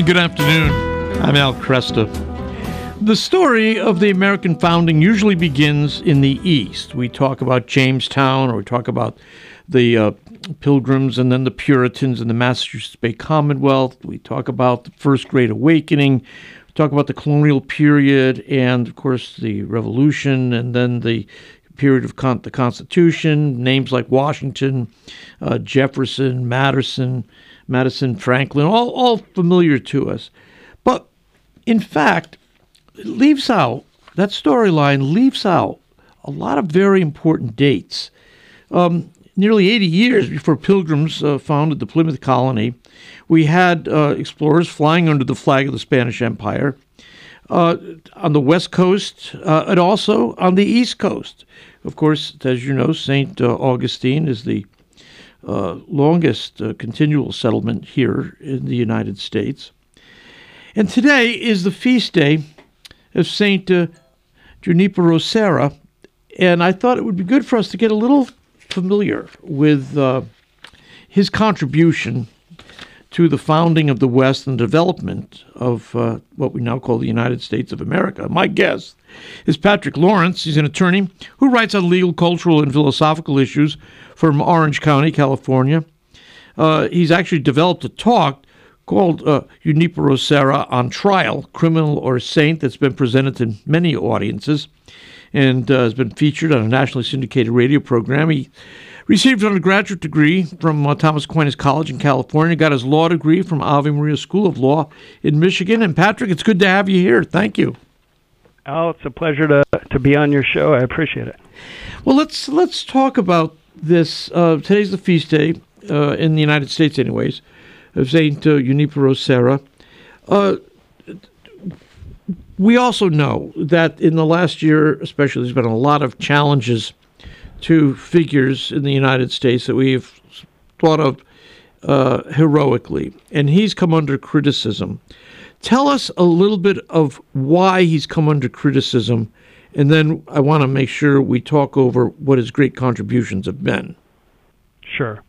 And good afternoon. I'm Al Kresta. The story of the American founding usually begins in the East. We talk about Jamestown, or we talk about the uh, Pilgrims, and then the Puritans and the Massachusetts Bay Commonwealth. We talk about the First Great Awakening. We talk about the colonial period, and of course the Revolution, and then the period of con- the Constitution. Names like Washington, uh, Jefferson, Madison, Madison, Franklin, all all familiar to us. But in fact, it leaves out that storyline leaves out a lot of very important dates. Um, nearly 80 years before Pilgrims uh, founded the Plymouth colony, we had uh, explorers flying under the flag of the Spanish Empire uh, on the west coast uh, and also on the east coast. Of course, as you know, St. Uh, Augustine is the longest continual settlement here in the United States. And today is the feast day of Saint uh, Junipero Serra, and I thought it would be good for us to get a little familiar with uh, his contribution to the founding of the West and development of uh, what we now call the United States of America. My guest is Patrick Laurence. He's an attorney who writes on legal, cultural, and philosophical issues from Orange County, California. Uh, he's actually developed a talk called uh, Serra on Trial, Criminal or Saint, that's been presented to many audiences and uh, has been featured on a nationally syndicated radio program. He received an undergraduate degree from uh, Thomas Aquinas College in California, got his law degree from Ave Maria School of Law in Michigan. And Patrick, it's good to have you here. Thank you. Al, it's a pleasure to, to be on your show. I appreciate it. Well, let's let's talk about this. Uh, today's the feast day uh, in the United States, anyways of Saint uh, Junipero Serra. Uh, we also know that in the last year, especially, there's been a lot of challenges to figures in the United States that we've thought of uh, heroically, and he's come under criticism. Tell us a little bit of why he's come under criticism, and then I want to make sure we talk over what his great contributions have been. Sure.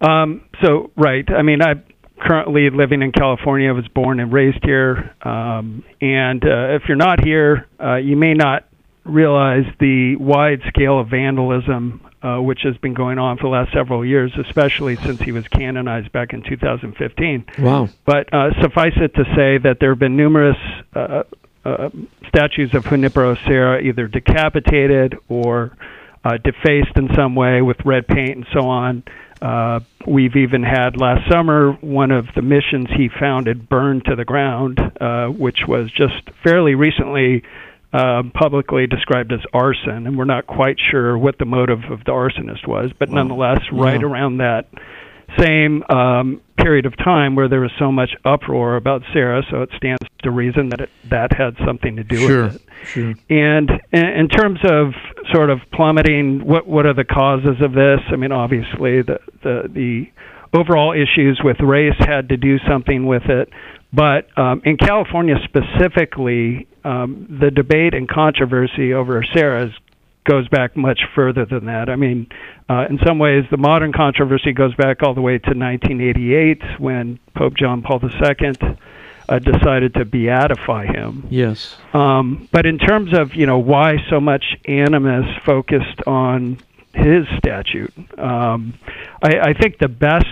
Um, so, right. I mean, I'm currently living in California. I was born and raised here. Um, and uh, if you're not here, uh, you may not realize the wide scale of vandalism uh, which has been going on for the last several years, especially since he was canonized back in 2015. Wow. But uh, suffice it to say that there have been numerous uh, uh, statues of Junipero Serra either decapitated or uh, defaced in some way with red paint and so on. Uh, we've even had last summer one of the missions he founded burned to the ground, uh, which was just fairly recently uh, publicly described as arson, and we're not quite sure what the motive of the arsonist was, but wow. nonetheless, right yeah. around that same um, period of time where there was so much uproar about Serra, so it stands to reason that it, that had something to do sure, with it. Sure. And in, in terms of sort of plummeting, what what are the causes of this? I mean, obviously the the the overall issues with race had to do something with it. But um, in California specifically, um, the debate and controversy over Serra goes back much further than that. I mean, uh, in some ways, the modern controversy goes back all the way to 1988 when Pope John Paul II uh, decided to beatify him. Yes. Um, but in terms of you know why so much animus focused on his statute, um, I, I think the best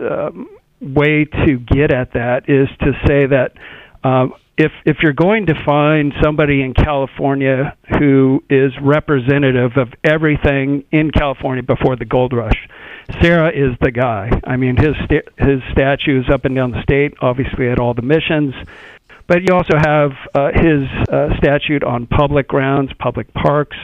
um, way to get at that is to say that. Um, if if you're going to find somebody in California who is representative of everything in California before the gold rush, Serra is the guy. I mean, his sta- his statues up and down the state, obviously at all the missions, but you also have uh, his uh, statute on public grounds, public parks.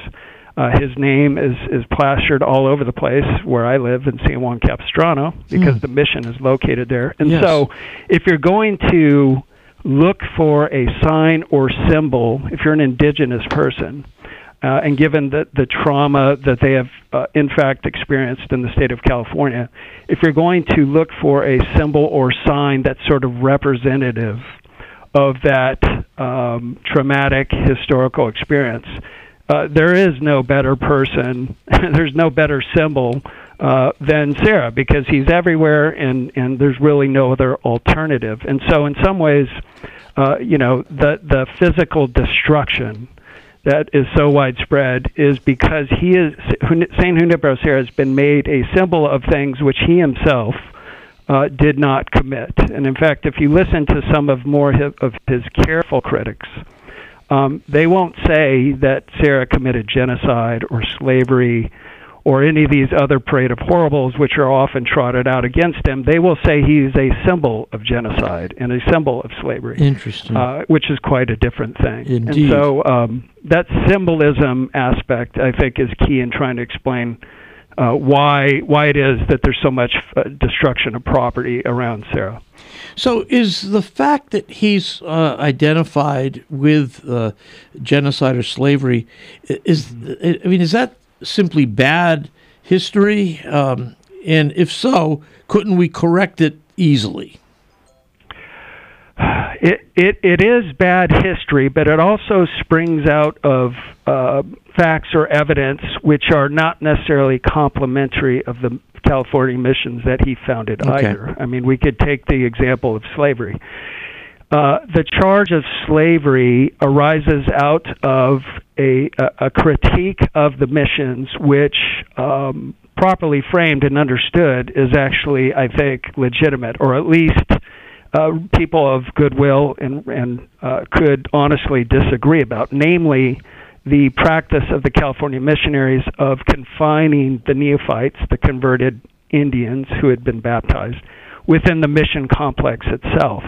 Uh, his name is is plastered all over the place where I live in San Juan Capistrano because mm. the mission is located there. And yes. so, if you're going to look for a sign or symbol if you're an indigenous person. Uh, and given the, the trauma that they have, uh, in fact, experienced in the state of California, if you're going to look for a symbol or sign that's sort of representative of that um, traumatic historical experience, uh, there is no better person, there's no better symbol uh, than Serra because he's everywhere and, and there's really no other alternative. And so, in some ways, uh, you know, the, the physical destruction that is so widespread is because he is Saint Junipero Serra has been made a symbol of things which he himself uh, did not commit. And in fact, if you listen to some of more of his careful critics, um, they won't say that Serra committed genocide or slavery or any of these other parade of horribles which are often trotted out against him, they will say he's a symbol of genocide and a symbol of slavery. Interesting. Uh, which is quite a different thing. Indeed. And so um, that symbolism aspect, I think, is key in trying to explain uh, why why it is that there's so much uh, destruction of property around Serra. So, is the fact that he's uh, identified with uh, genocide or slavery is I mean, is that simply bad history? Um, and if so, couldn't we correct it easily? It, it, it is bad history, but it also springs out of uh, facts or evidence which are not necessarily complimentary of the California missions that he founded Okay. either. I mean, we could take the example of slavery. Uh, the charge of slavery arises out of a, a, a critique of the missions, which, um, properly framed and understood, is actually, I think, legitimate, or at least uh, people of goodwill and, and uh, could honestly disagree about. Namely, the practice of the California missionaries of confining the neophytes, the converted Indians who had been baptized, within the mission complex itself.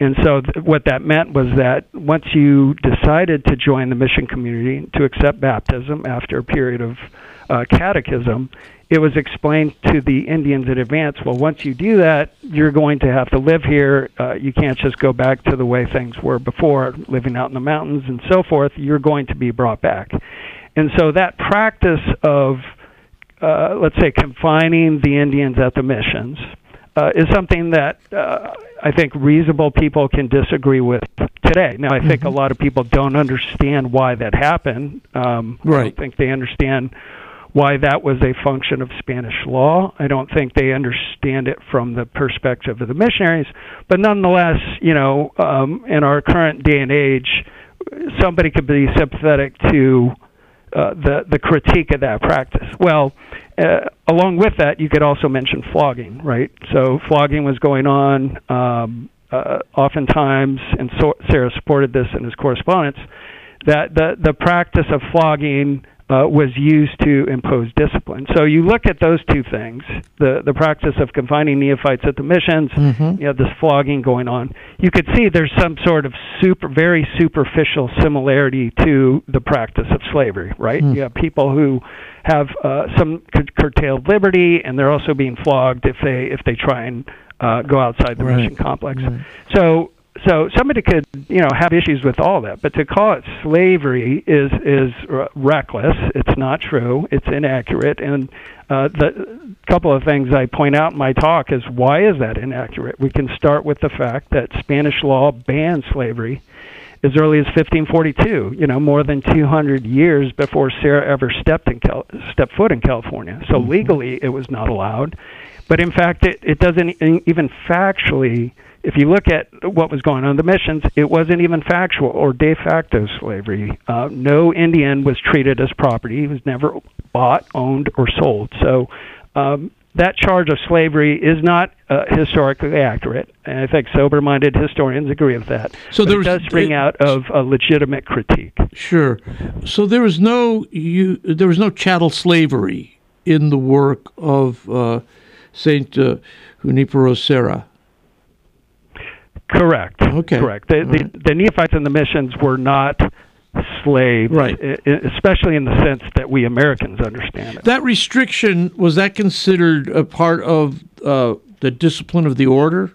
And so, th- what that meant was that once you decided to join the mission community, to accept baptism after a period of uh, catechism, it was explained to the Indians in advance well, once you do that, you're going to have to live here. Uh, you can't just go back to the way things were before, living out in the mountains and so forth. You're going to be brought back. And so, that practice of, uh, let's say, confining the Indians at the missions uh, is something that uh, I think reasonable people can disagree with today. Now, I think a lot of people don't understand why that happened. Um, I Right. don't think they understand why that was a function of Spanish law. I don't think they understand it from the perspective of the missionaries. But nonetheless, you know, um, in our current day and age, somebody could be sympathetic to uh, the the critique of that practice. Well, uh, along with that, you could also mention flogging, right? So flogging was going on. Um, uh, oftentimes, and so Serra supported this in his correspondence, that the the practice of flogging uh, was used to impose discipline. So you look at those two things: the the practice of confining neophytes at the missions, you know, this flogging going on. You could see there's some sort of super, very superficial similarity to the practice of slavery, right? You have people who have uh, some cur- curtailed liberty, and they're also being flogged if they if they try and uh, go outside the Right. mission complex. So so somebody could you know have issues with all that, but to call it slavery is is r- reckless. It's not true. It's inaccurate. And uh, the couple of things I point out in my talk is why is that inaccurate? We can start with the fact that Spanish law banned slavery as early as 1542. You know, more than 200 years before Serra ever stepped in Cal- stepped foot in California. So legally, it was not allowed. But in fact, it, it doesn't even factually. If you look at what was going on in the missions, it wasn't even factual or de facto slavery. Uh, no Indian was treated as property. He was never bought, owned, or sold. So um, that charge of slavery is not uh, historically accurate, and I think sober-minded historians agree with that. So there it was- does spring it- out of a legitimate critique. Sure. So there was no you. There was no chattel slavery in the work of uh, Saint uh, Junipero Serra. Correct. Okay. Correct. The, the, the Neophytes and the missions were not slaves, Right. especially in the sense that we Americans understand it. That restriction was that considered a part of uh, the discipline of the order?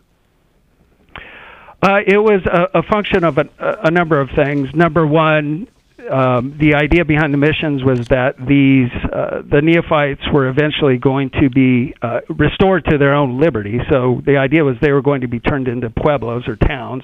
Uh, it was a, a function of a, a number of things. Number one, um, the idea behind the missions was that these uh, the neophytes were eventually going to be uh, restored to their own liberty. So the idea was they were going to be turned into pueblos or towns,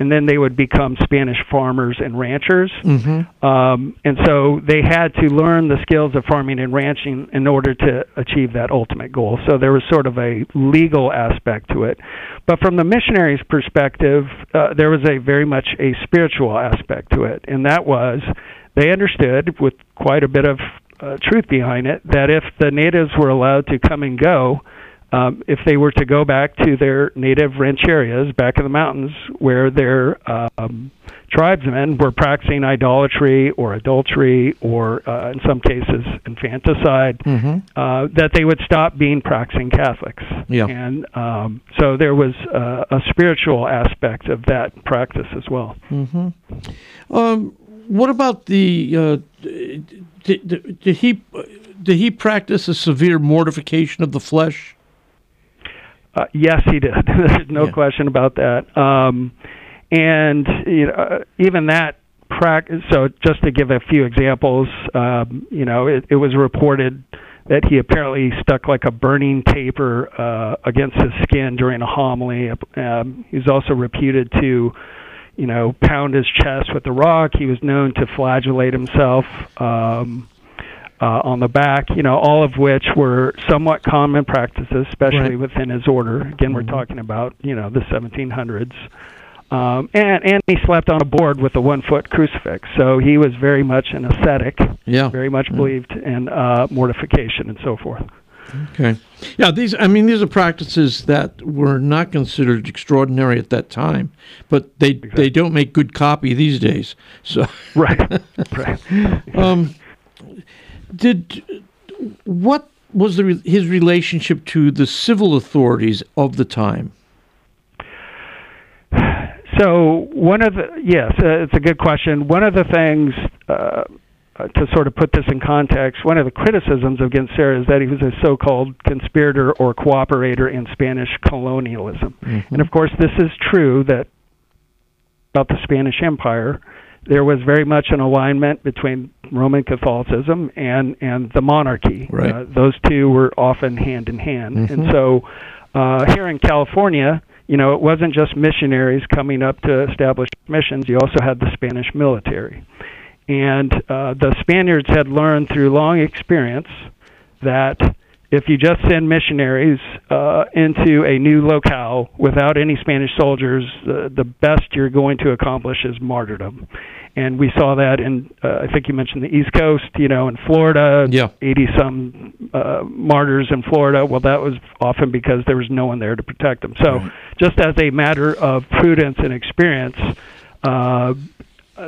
and then they would become Spanish farmers and ranchers. Mm-hmm. Um, and so they had to learn the skills of farming and ranching in order to achieve that ultimate goal. So there was sort of a legal aspect to it. But from the missionaries' perspective, uh, there was a very much a spiritual aspect to it, and that was they understood with quite a bit of uh, truth behind it that if the natives were allowed to come and go, um, if they were to go back to their native rancherias back in the mountains where their um, tribesmen were practicing idolatry or adultery or, uh, in some cases, infanticide, Mm-hmm. uh, that they would stop being practicing Catholics. Yeah. And um, so there was uh, a spiritual aspect of that practice as well. Mm-hmm. Um, what about the? Uh, did, did, did he did he practice a severe mortification of the flesh? Uh, yes, he did. There's no Yeah. question about that. Um, and you know, uh, even that practice. So, just to give a few examples, um, you know, it, it was reported that he apparently stuck like a burning taper uh, against his skin during a homily. Um, he was also reputed to, you know, pound his chest with a rock. He was known to flagellate himself. Um, uh, on the back, you know, all of which were somewhat common practices, especially Right. within his order. Again, we're Mhm. talking about, you know, the 1700s. Um, and and he slept on a board with a one foot crucifix, so he was very much an ascetic, Yeah. very much believed in uh, mortification and so forth. Okay. Yeah, these I mean these are practices that were not considered extraordinary at that time, but they they don't make good copy these days. So Right, right. um did what was the his relationship to the civil authorities of the time? So one of the yes, uh, it's a good question. One of the things uh, to sort of put this in context, one of the criticisms against Serra is that he was a so-called conspirator or cooperator in Spanish colonialism, and of course this is true that about the Spanish Empire. There was very much an alignment between Roman Catholicism and and the monarchy. Right. Uh, those two were often hand in hand, Mhm. and so uh, here in California, you know, it wasn't just missionaries coming up to establish missions. You also had the Spanish military, and uh, the Spaniards had learned through long experience that if you just send missionaries uh, into a new locale without any Spanish soldiers, uh, the best you're going to accomplish is martyrdom. And we saw that in, uh, I think you mentioned the East Coast, you know, in Florida, Yeah. 80 some uh, martyrs in Florida. Well, that was often because there was no one there to protect them. So, Right. just as a matter of prudence and experience, uh,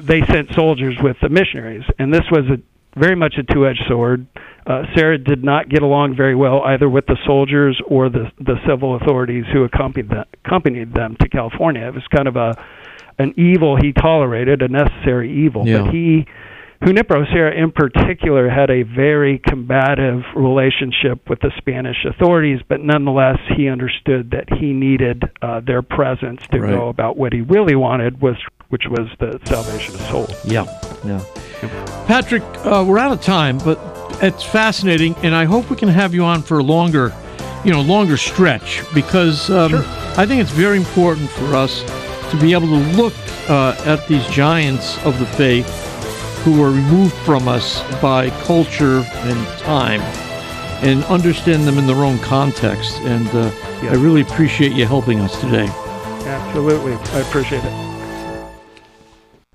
they sent soldiers with the missionaries. And this was a very much a two-edged sword. Uh, Serra did not get along very well either with the soldiers or the the civil authorities who accompanied them, accompanied them to California. It was kind of a an evil he tolerated, a necessary evil. Yeah. But he, Junipero Serra in particular, had a very combative relationship with the Spanish authorities, but nonetheless, he understood that he needed uh, their presence to Right. go about what he really wanted, was which was the salvation of souls. Yeah, yeah. Patrick, uh, we're out of time, but it's fascinating, and I hope we can have you on for a longer, you know, longer stretch because um, Sure. I think it's very important for us to be able to look uh, at these giants of the faith who were removed from us by culture and time and understand them in their own context. And uh, Yeah. I really appreciate you helping us today. Absolutely, I appreciate it.